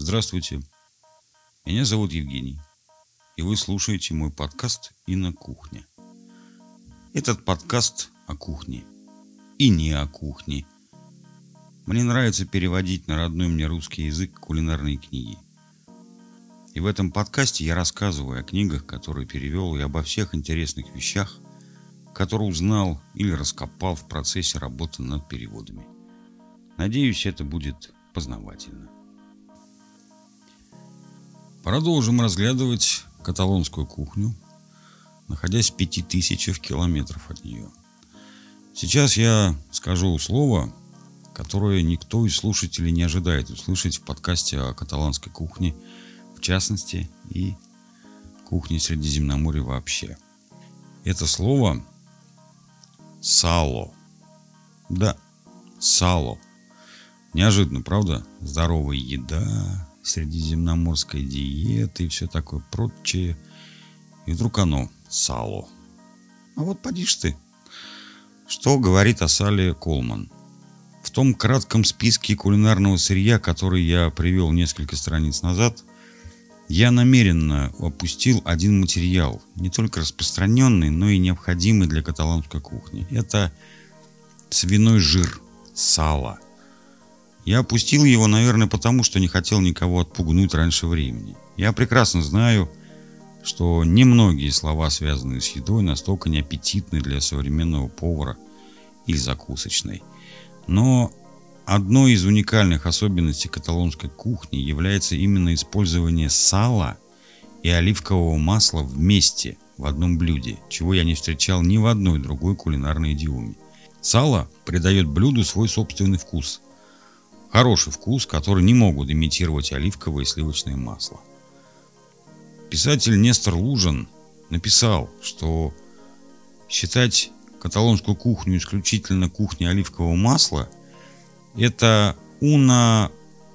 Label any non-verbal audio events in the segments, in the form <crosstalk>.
Здравствуйте, меня зовут Евгений, и вы слушаете мой подкаст «И на кухне». Этот подкаст о кухне и не о кухне. Мне нравится переводить на родной мне русский язык кулинарные книги. И в этом подкасте я рассказываю о книгах, которые перевел, и обо всех интересных вещах, которые узнал или раскопал в процессе работы над переводами. Надеюсь, это будет познавательно. Продолжим разглядывать каталонскую кухню, находясь в пяти тысячах километров от нее. Сейчас я скажу слово, которое никто из слушателей не ожидает услышать в подкасте о каталанской кухне, в частности, и кухне Средиземноморья вообще. Это слово сало. Да, сало. Неожиданно, правда? Здоровая еда, средиземноморская диета и все такое прочее. И вдруг оно сало. А вот поди ты. Что говорит о сале Колман? В том кратком списке кулинарного сырья, который я привел несколько страниц назад, я намеренно опустил один материал, не только распространенный, но и необходимый для каталонской кухни. Это свиной жир, сало – я опустил его, наверное, потому, что не хотел никого отпугнуть раньше времени. Я прекрасно знаю, что немногие слова, связанные с едой, настолько неаппетитны для современного повара или закусочной. Но одной из уникальных особенностей каталонской кухни является именно использование сала и оливкового масла вместе в одном блюде, чего я не встречал ни в одной другой кулинарной идиоме. Сало придает блюду свой собственный вкус – Хороший вкус, который не могут имитировать оливковое и сливочное масло. Писатель Нестор Лужин написал, что считать каталонскую кухню исключительно кухней оливкового масла – это una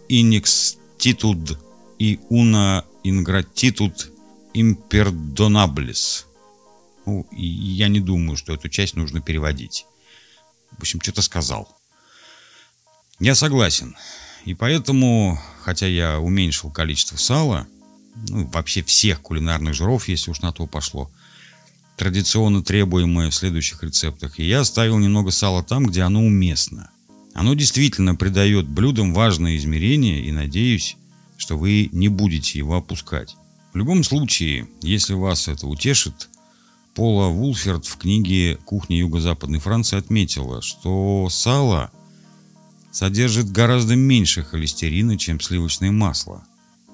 inextitud и una ingratitud imperdonables. Ну, и я не думаю, что эту часть нужно переводить. В общем, что-то сказал. Я согласен. И поэтому, хотя я уменьшил количество сала, ну, вообще всех кулинарных жиров, если уж на то пошло, традиционно требуемое в следующих рецептах, и я оставил немного сала там, где оно уместно. Оно действительно придает блюдам важное измерение, и надеюсь, что вы не будете его опускать. В любом случае, если вас это утешит, Пола Вулферд в книге «Кухня юго-западной Франции» отметила, что сало – содержит гораздо меньше холестерина, чем сливочное масло.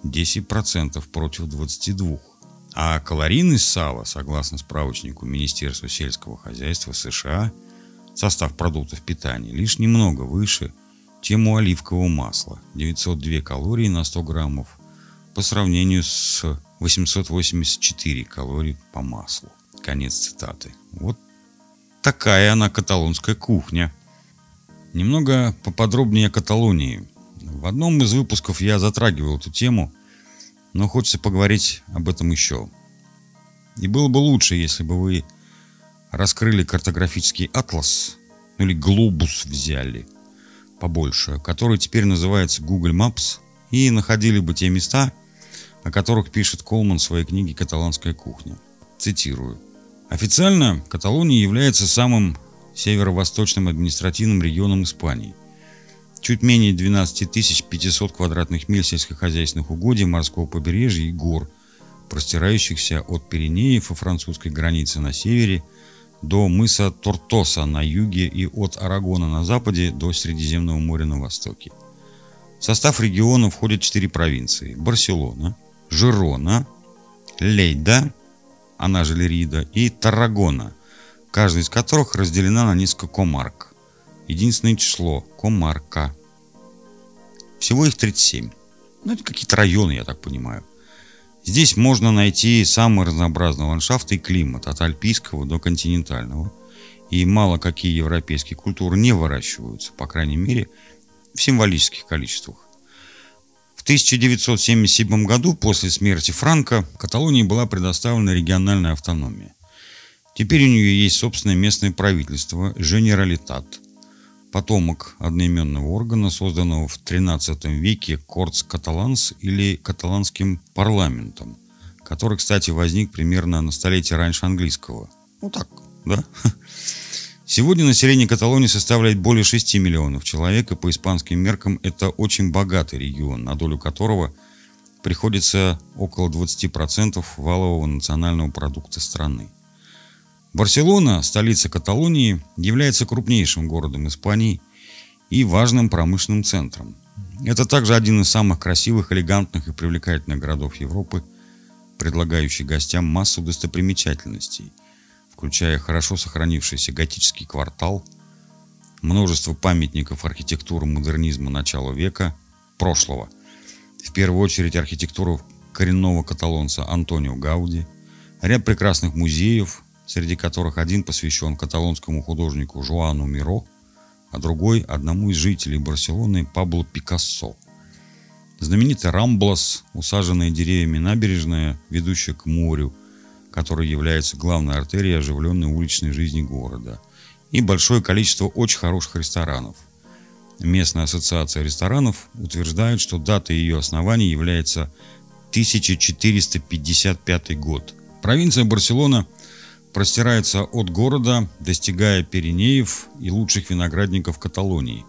10% против 22%. А калорийность сала, согласно справочнику Министерства сельского хозяйства США, состав продуктов питания лишь немного выше, чем у оливкового масла – 902 калории на 100 граммов по сравнению с 884 калорий по маслу. Конец цитаты. Вот такая она каталонская кухня – Немного поподробнее о Каталонии. В одном из выпусков я затрагивал эту тему, но хочется поговорить об этом еще. И было бы лучше, если бы вы раскрыли картографический атлас, ну или глобус взяли побольше, который теперь называется Google Maps, и находили бы те места, о которых пишет Колман в своей книге «Каталанская кухня». Цитирую. Официально Каталония является самым северо-восточным административным регионом Испании. Чуть менее 12 500 квадратных миль сельскохозяйственных угодий, морского побережья и гор, простирающихся от Пиренеев и французской границы на севере до мыса Тортоса на юге и от Арагона на западе до Средиземного моря на востоке. В состав региона входят четыре провинции – Барселона, Жирона, Лейда, она же Лерида, и Таррагона – каждая из которых разделена на несколько комарк. Единственное число – комарка. Всего их 37. Ну, это какие-то районы, я так понимаю. Здесь можно найти самые разнообразные ландшафты и климат, от альпийского до континентального. И мало какие европейские культуры не выращиваются, по крайней мере, в символических количествах. В 1977 году, после смерти Франка, Каталонии была предоставлена региональная автономия. Теперь у нее есть собственное местное правительство, Женералитат. потомок одноименного органа, созданного в XIII веке Корц Каталанс или каталанским парламентом, который, кстати, возник примерно на столетие раньше английского. Ну так, да? Сегодня население Каталонии составляет более 6 миллионов человек, и по испанским меркам это очень богатый регион, на долю которого приходится около 20% валового национального продукта страны. Барселона, столица Каталонии, является крупнейшим городом Испании и важным промышленным центром. Это также один из самых красивых, элегантных и привлекательных городов Европы, предлагающий гостям массу достопримечательностей – включая хорошо сохранившийся готический квартал, множество памятников архитектуры модернизма начала века, прошлого. В первую очередь архитектуру коренного каталонца Антонио Гауди, ряд прекрасных музеев, среди которых один посвящен каталонскому художнику Жуану Миро, а другой – одному из жителей Барселоны Пабло Пикассо. Знаменитый Рамблас, усаженная деревьями набережная, ведущая к морю – который является главной артерией оживленной уличной жизни города, и большое количество очень хороших ресторанов. Местная ассоциация ресторанов утверждает, что дата ее основания является 1455 год. Провинция Барселона простирается от города, достигая Пиренеев и лучших виноградников Каталонии.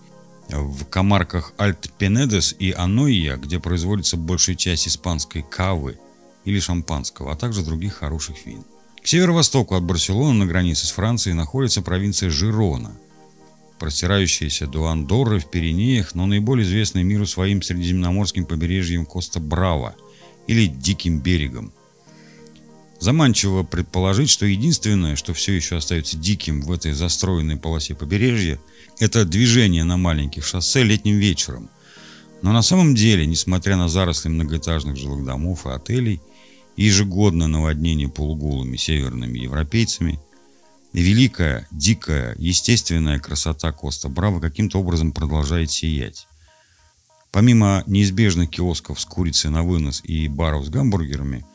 В комарках Альт-Пенедес и Аноия, где производится большая часть испанской кавы – или шампанского, а также других хороших вин. К северо-востоку от Барселоны на границе с Францией находится провинция Жирона, простирающаяся до Андорры в Пиренеях, но наиболее известная миру своим средиземноморским побережьем Коста-Брава или Диким берегом. Заманчиво предположить, что единственное, что все еще остается диким в этой застроенной полосе побережья, это движение на маленьких шоссе летним вечером. Но на самом деле, несмотря на заросли многоэтажных жилых домов и отелей, ежегодное наводнение полуголыми северными европейцами, великая, дикая, естественная красота Коста-Браво каким-то образом продолжает сиять. Помимо неизбежных киосков с курицей на вынос и баров с гамбургерами,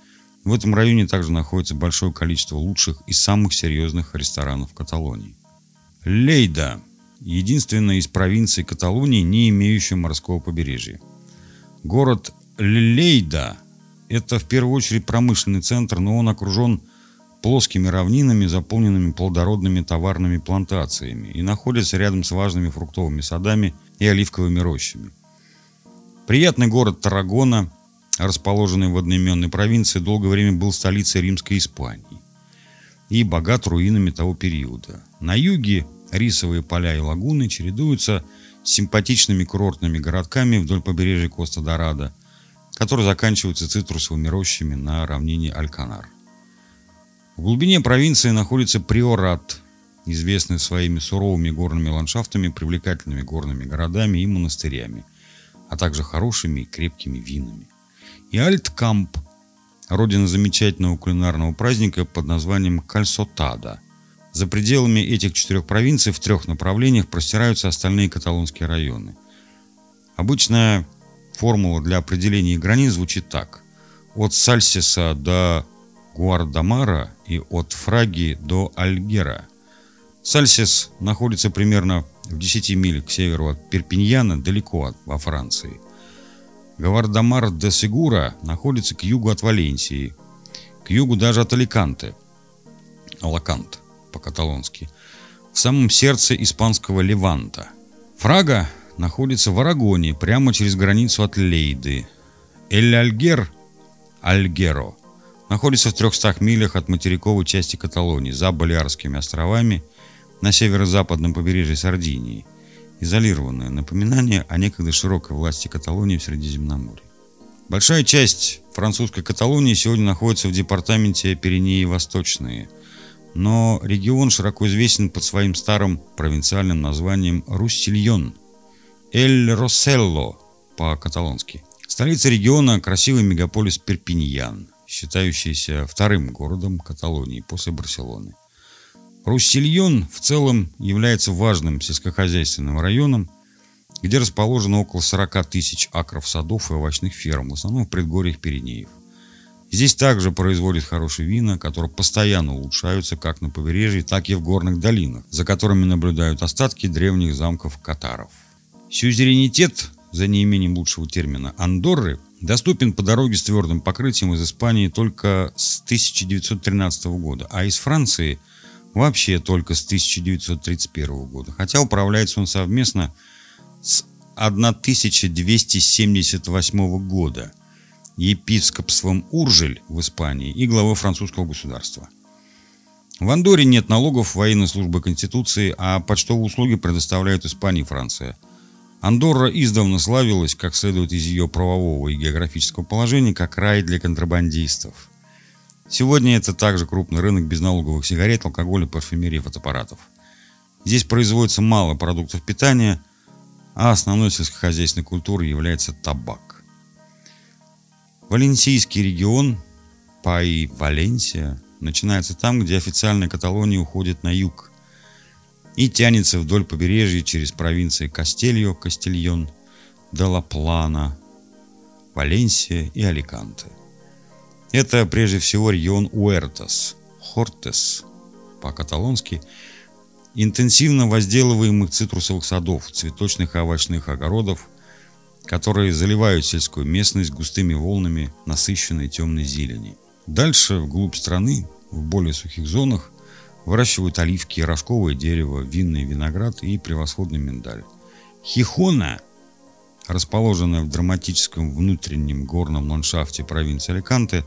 в этом районе также находится большое количество лучших и самых серьезных ресторанов Каталонии. Лейда – единственная из провинций Каталонии, не имеющая морского побережья. Город Лейда это в первую очередь промышленный центр, но он окружен плоскими равнинами, заполненными плодородными товарными плантациями и находится рядом с важными фруктовыми садами и оливковыми рощами. Приятный город Таррагона, расположенный в одноименной провинции, долгое время был столицей Римской Испании и богат руинами того периода. На юге рисовые поля и лагуны чередуются с симпатичными курортными городками вдоль побережья Коста-Дорадо – которые заканчиваются цитрусовыми рощами на равнине Альканар. В глубине провинции находится Приорат, известный своими суровыми горными ландшафтами, привлекательными горными городами и монастырями, а также хорошими и крепкими винами. И Альткамп, родина замечательного кулинарного праздника под названием Кальсотада. За пределами этих четырех провинций в трех направлениях простираются остальные каталонские районы. Обычно Формула для определения границ звучит так. От Сальсиса до Гуардамара и от Фраги до Альгера. Сальсис находится примерно в 10 миль к северу от Перпиньяна, далеко от, во Франции. Гуардамар де Сигура находится к югу от Валенсии, к югу даже от Аликанте, Алакант по-каталонски, в самом сердце испанского Леванта. Фрага находится в Арагоне, прямо через границу от Лейды. Эль-Альгер, Альгеро, находится в 300 милях от материковой части Каталонии, за Балиарскими островами, на северо-западном побережье Сардинии. Изолированное напоминание о некогда широкой власти Каталонии в Средиземноморье. Большая часть французской Каталонии сегодня находится в департаменте Пиренеи Восточные, но регион широко известен под своим старым провинциальным названием Руссильон – Эль Роселло по-каталонски. Столица региона – красивый мегаполис Перпиньян, считающийся вторым городом Каталонии после Барселоны. Руссильон в целом является важным сельскохозяйственным районом, где расположено около 40 тысяч акров садов и овощных ферм, в основном в предгорьях Пиренеев. Здесь также производят хорошие вина, которые постоянно улучшаются как на побережье, так и в горных долинах, за которыми наблюдают остатки древних замков катаров. Сюзеренитет, за неимением лучшего термина, Андорры доступен по дороге с твердым покрытием из Испании только с 1913 года, а из Франции вообще только с 1931 года, хотя управляется он совместно с 1278 года епископством Уржель в Испании и главой французского государства. В Андоре нет налогов военной службы Конституции, а почтовые услуги предоставляют Испания и Франция. Андорра издавна славилась, как следует из ее правового и географического положения, как рай для контрабандистов. Сегодня это также крупный рынок безналоговых сигарет, алкоголя, парфюмерии и фотоаппаратов. Здесь производится мало продуктов питания – а основной сельскохозяйственной культурой является табак. Валенсийский регион, Паи Валенсия, начинается там, где официальная Каталония уходит на юг и тянется вдоль побережья через провинции Кастельо, Кастильон, Делаплана, Валенсия и Аликанте. Это прежде всего регион Уэртас, Хортес по-каталонски – интенсивно возделываемых цитрусовых садов, цветочных и овощных огородов, которые заливают сельскую местность густыми волнами насыщенной темной зелени. Дальше, вглубь страны, в более сухих зонах, выращивают оливки, рожковое дерево, винный виноград и превосходный миндаль. Хихона, расположенная в драматическом внутреннем горном ландшафте провинции Аликанте,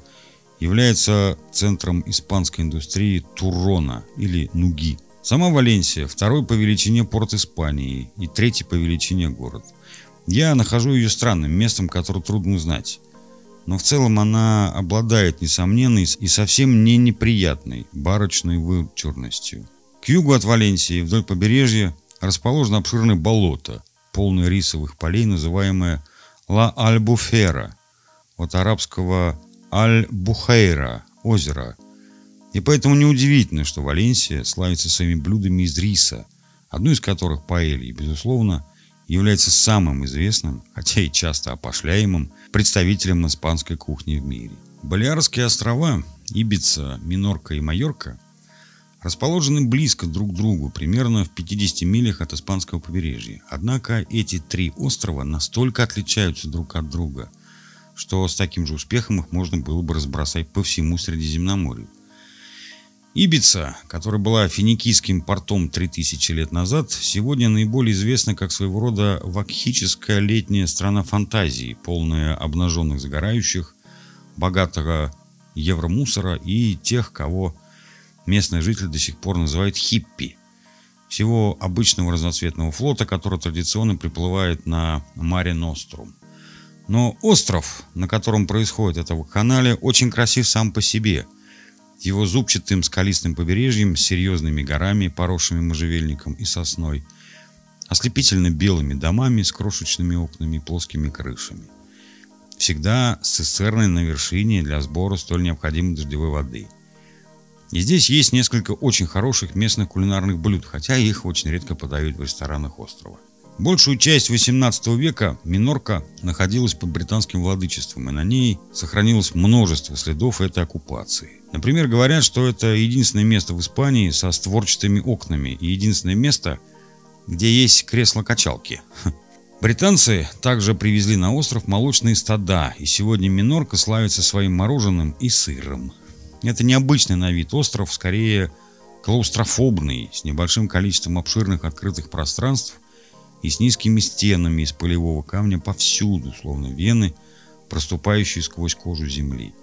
является центром испанской индустрии туррона или нуги – Сама Валенсия – второй по величине порт Испании и третий по величине город. Я нахожу ее странным местом, которое трудно узнать. Но в целом она обладает несомненной и совсем не неприятной барочной вычурностью. К югу от Валенсии вдоль побережья расположено обширное болото, полное рисовых полей, называемое Ла Альбуфера, от арабского Аль-Бухейра – озеро – и поэтому неудивительно, что Валенсия славится своими блюдами из риса, одно из которых паэлья, безусловно, является самым известным, хотя и часто опошляемым, представителем испанской кухни в мире. Балиарские острова, Ибица, Минорка и Майорка, расположены близко друг к другу, примерно в 50 милях от испанского побережья. Однако эти три острова настолько отличаются друг от друга, что с таким же успехом их можно было бы разбросать по всему Средиземноморью. Ибица, которая была финикийским портом 3000 лет назад, сегодня наиболее известна как своего рода вакхическая летняя страна фантазии, полная обнаженных загорающих, богатого евромусора и тех, кого местные жители до сих пор называют хиппи. Всего обычного разноцветного флота, который традиционно приплывает на Маре Нострум. Но остров, на котором происходит это вакханалия, очень красив сам по себе – его зубчатым скалистым побережьем с серьезными горами, поросшими можжевельником и сосной, ослепительно белыми домами с крошечными окнами и плоскими крышами. Всегда с цистерной на вершине для сбора столь необходимой дождевой воды. И здесь есть несколько очень хороших местных кулинарных блюд, хотя их очень редко подают в ресторанах острова. Большую часть XVIII века Минорка находилась под британским владычеством, и на ней сохранилось множество следов этой оккупации. Например, говорят, что это единственное место в Испании со створчатыми окнами и единственное место, где есть кресло-качалки. Британцы также привезли на остров молочные стада, и сегодня Минорка славится своим мороженым и сыром. Это необычный на вид остров, скорее клаустрофобный, с небольшим количеством обширных открытых пространств – и с низкими стенами из полевого камня повсюду, словно вены, проступающие сквозь кожу земли.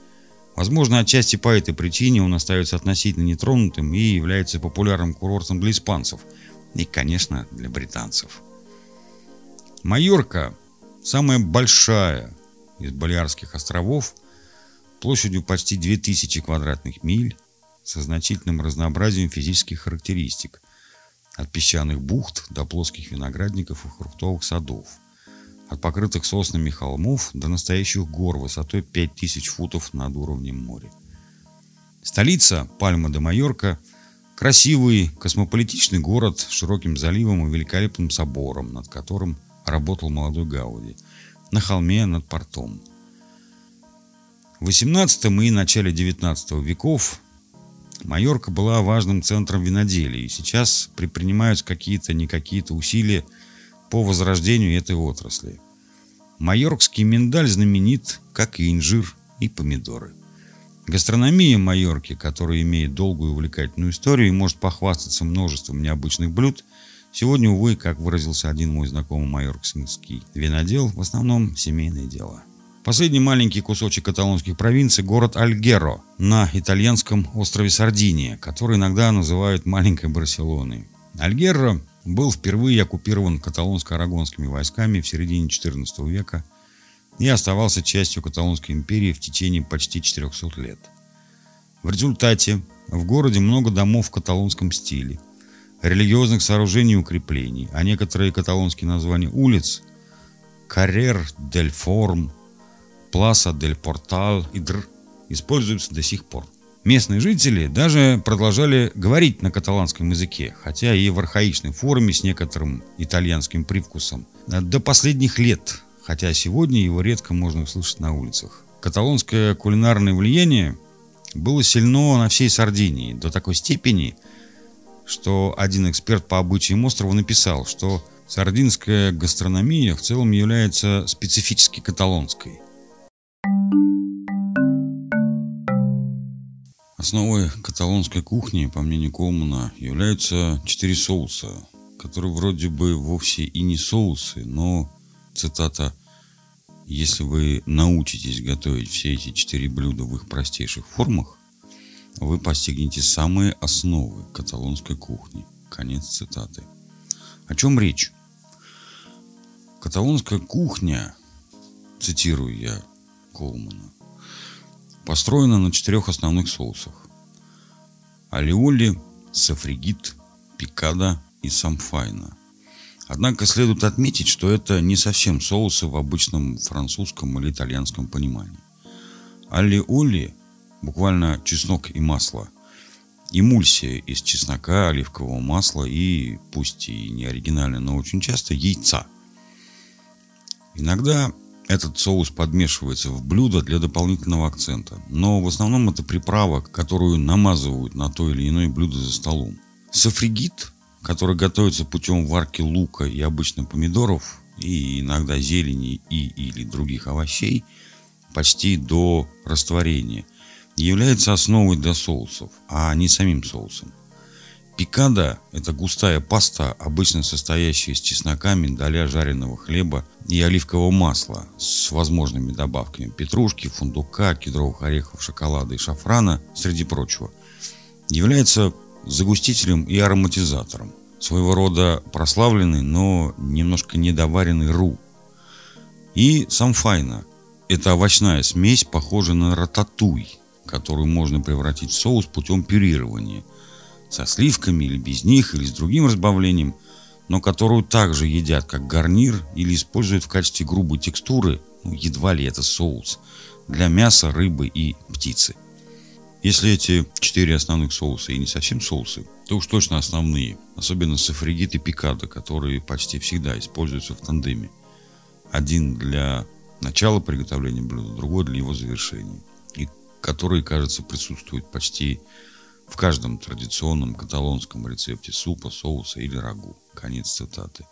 Возможно, отчасти по этой причине он остается относительно нетронутым и является популярным курортом для испанцев и, конечно, для британцев. Майорка – самая большая из Балиарских островов, площадью почти 2000 квадратных миль, со значительным разнообразием физических характеристик, от песчаных бухт до плоских виноградников и фруктовых садов. От покрытых соснами холмов до настоящих гор высотой 5000 футов над уровнем моря. Столица, Пальма де Майорка, красивый космополитичный город с широким заливом и великолепным собором, над которым работал молодой Гауди, на холме над портом. В 18 и начале 19 веков Майорка была важным центром виноделия, и сейчас предпринимаются какие-то не какие-то усилия по возрождению этой отрасли. Майоркский миндаль знаменит, как и инжир и помидоры. Гастрономия Майорки, которая имеет долгую увлекательную историю и может похвастаться множеством необычных блюд, сегодня, увы, как выразился один мой знакомый майоркский винодел, в основном семейное дело. Последний маленький кусочек каталонских провинций – город Альгеро на итальянском острове Сардиния, который иногда называют маленькой Барселоной. Альгеро был впервые оккупирован каталонско-арагонскими войсками в середине XIV века и оставался частью Каталонской империи в течение почти 400 лет. В результате в городе много домов в каталонском стиле, религиозных сооружений и укреплений, а некоторые каталонские названия улиц – Каррер дель Форм, Пласа дель Портал и Др используются до сих пор. Местные жители даже продолжали говорить на каталанском языке, хотя и в архаичной форме с некоторым итальянским привкусом. До последних лет, хотя сегодня его редко можно услышать на улицах. Каталонское кулинарное влияние было сильно на всей Сардинии до такой степени, что один эксперт по обычаям острова написал, что сардинская гастрономия в целом является специфически каталонской. Основой каталонской кухни, по мнению Колмана, являются четыре соуса, которые вроде бы вовсе и не соусы, но, цитата, «если вы научитесь готовить все эти четыре блюда в их простейших формах, вы постигнете самые основы каталонской кухни». Конец цитаты. О чем речь? Каталонская кухня, цитирую я Колмана, построена на четырех основных соусах. Алиоли, сафригит, пикада и самфайна. Однако следует отметить, что это не совсем соусы в обычном французском или итальянском понимании. Алиоли, буквально чеснок и масло, эмульсия из чеснока, оливкового масла и, пусть и не оригинально, но очень часто, яйца. Иногда этот соус подмешивается в блюдо для дополнительного акцента, но в основном это приправа, которую намазывают на то или иное блюдо за столом. Сафригит, который готовится путем варки лука и обычных помидоров, и иногда зелени и или других овощей, почти до растворения, является основой для соусов, а не самим соусом. Пикада – это густая паста, обычно состоящая из чеснока, миндаля, жареного хлеба и оливкового масла с возможными добавками петрушки, фундука, кедровых орехов, шоколада и шафрана, среди прочего. Является загустителем и ароматизатором. Своего рода прославленный, но немножко недоваренный ру. И самфайна – это овощная смесь, похожая на рататуй, которую можно превратить в соус путем пюрирования – со сливками или без них, или с другим разбавлением, но которую также едят как гарнир или используют в качестве грубой текстуры, ну, едва ли это соус, для мяса, рыбы и птицы. Если эти четыре основных соуса и не совсем соусы, то уж точно основные, особенно сафригит и пикадо, которые почти всегда используются в тандеме. Один для начала приготовления блюда, другой для его завершения. И которые, кажется, присутствуют почти в каждом традиционном каталонском рецепте супа, соуса или рагу. Конец цитаты.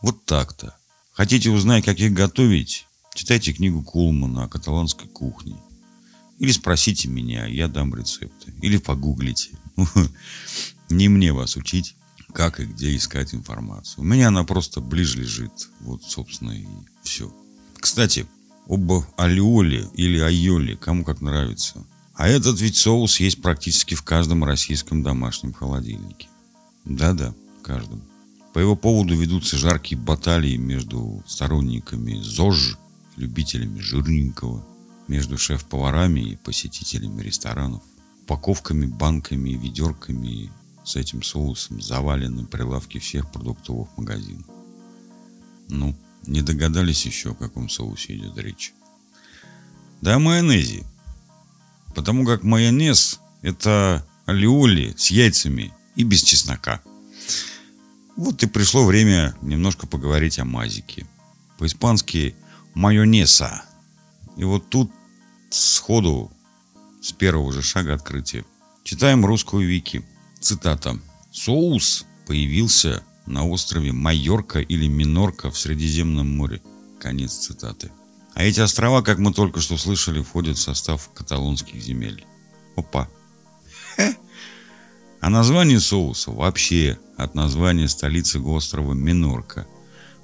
Вот так-то. Хотите узнать, как их готовить? Читайте книгу Кулмана о каталонской кухне. Или спросите меня, я дам рецепты. Или погуглите. <laughs> Не мне вас учить, как и где искать информацию. У меня она просто ближе лежит. Вот, собственно, и все. Кстати, об алиоле или айоле, кому как нравится – а этот ведь соус есть практически в каждом российском домашнем холодильнике. Да-да, в каждом. По его поводу ведутся жаркие баталии между сторонниками ЗОЖ, любителями жирненького, между шеф-поварами и посетителями ресторанов, упаковками, банками и ведерками с этим соусом завалены прилавки всех продуктовых магазинов. Ну, не догадались еще, о каком соусе идет речь. Да майонезе, Потому как майонез – это алиоли с яйцами и без чеснока. Вот и пришло время немножко поговорить о мазике. По-испански майонеса. И вот тут сходу, с первого же шага открытия. Читаем русскую вики. Цитата. «Соус появился на острове Майорка или Минорка в Средиземном море». Конец цитаты. А эти острова, как мы только что слышали, входят в состав каталонских земель. Опа. А название соуса вообще от названия столицы острова Минорка,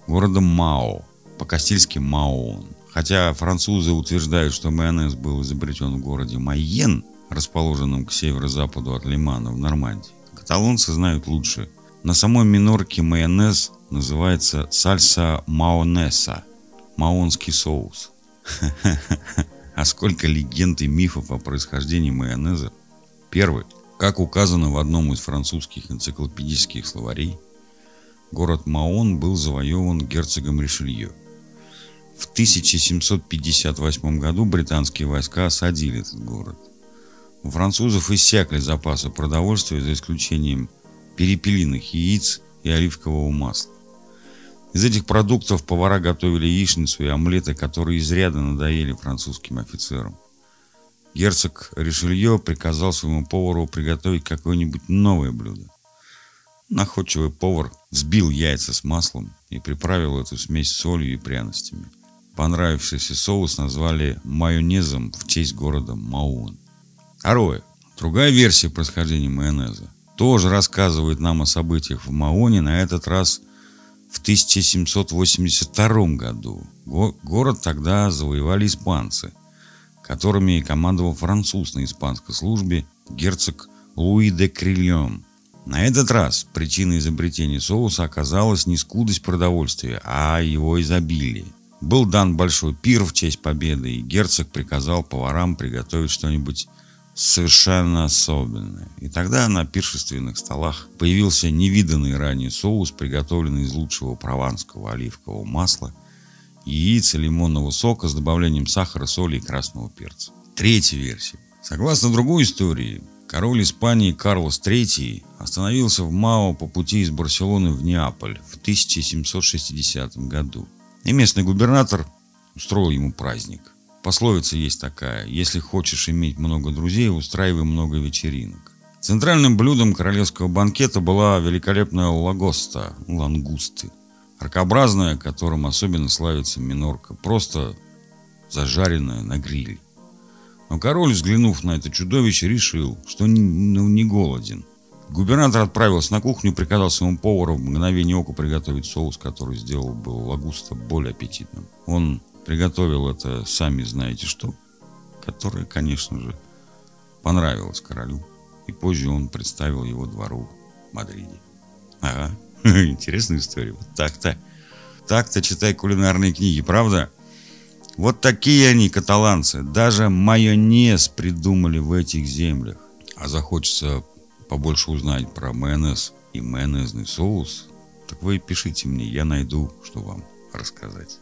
города Мао, по-кастильски Маон. Хотя французы утверждают, что майонез был изобретен в городе Майен, расположенном к северо-западу от Лимана в Нормандии. Каталонцы знают лучше. На самой Минорке майонез называется сальса маонеса, маонский соус. <laughs> А сколько легенд и мифов о происхождении майонеза. Первый. Как указано в одном из французских энциклопедических словарей, город Маон был завоеван герцогом Ришелье. В 1758 году британские войска осадили этот город. У французов иссякли запасы продовольствия за исключением перепелиных яиц и оливкового масла. Из этих продуктов повара готовили яичницу и омлеты, которые изрядно надоели французским офицерам. Герцог Ришелье приказал своему повару приготовить какое-нибудь новое блюдо. Находчивый повар взбил яйца с маслом и приправил эту смесь солью и пряностями. Понравившийся соус назвали майонезом в честь города Маун. Второе. Другая версия происхождения майонеза тоже рассказывает нам о событиях в Маоне, на этот раз в 1782 году. Го- город тогда завоевали испанцы – которыми командовал француз на испанской службе герцог Луи де Крильон. На этот раз причиной изобретения соуса оказалась не скудость продовольствия, а его изобилие. Был дан большой пир в честь победы, и герцог приказал поварам приготовить что-нибудь совершенно особенное. И тогда на пиршественных столах появился невиданный ранее соус, приготовленный из лучшего прованского оливкового масла – яиц и лимонного сока с добавлением сахара, соли и красного перца. Третья версия. Согласно другой истории, король Испании Карлос III остановился в Мао по пути из Барселоны в Неаполь в 1760 году. И местный губернатор устроил ему праздник. Пословица есть такая. Если хочешь иметь много друзей, устраивай много вечеринок. Центральным блюдом королевского банкета была великолепная лагоста, лангусты – Ракообразная, которым особенно славится минорка, просто зажаренная на гриле. Но король, взглянув на это чудовище, решил, что не, ну, не голоден. Губернатор отправился на кухню и приказал своему повару в мгновение ока приготовить соус, который сделал бы лагуста более аппетитным. Он приготовил это, сами знаете что, которое, конечно же, понравилось королю. И позже он представил его двору в Мадриде. Ага, <laughs> Интересная история. Вот так-то. Так-то читай кулинарные книги, правда? Вот такие они, каталанцы. Даже майонез придумали в этих землях. А захочется побольше узнать про майонез и майонезный соус, так вы пишите мне, я найду, что вам рассказать.